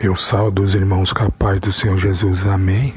Eu saldo os irmãos capazes do Senhor Jesus. Amém.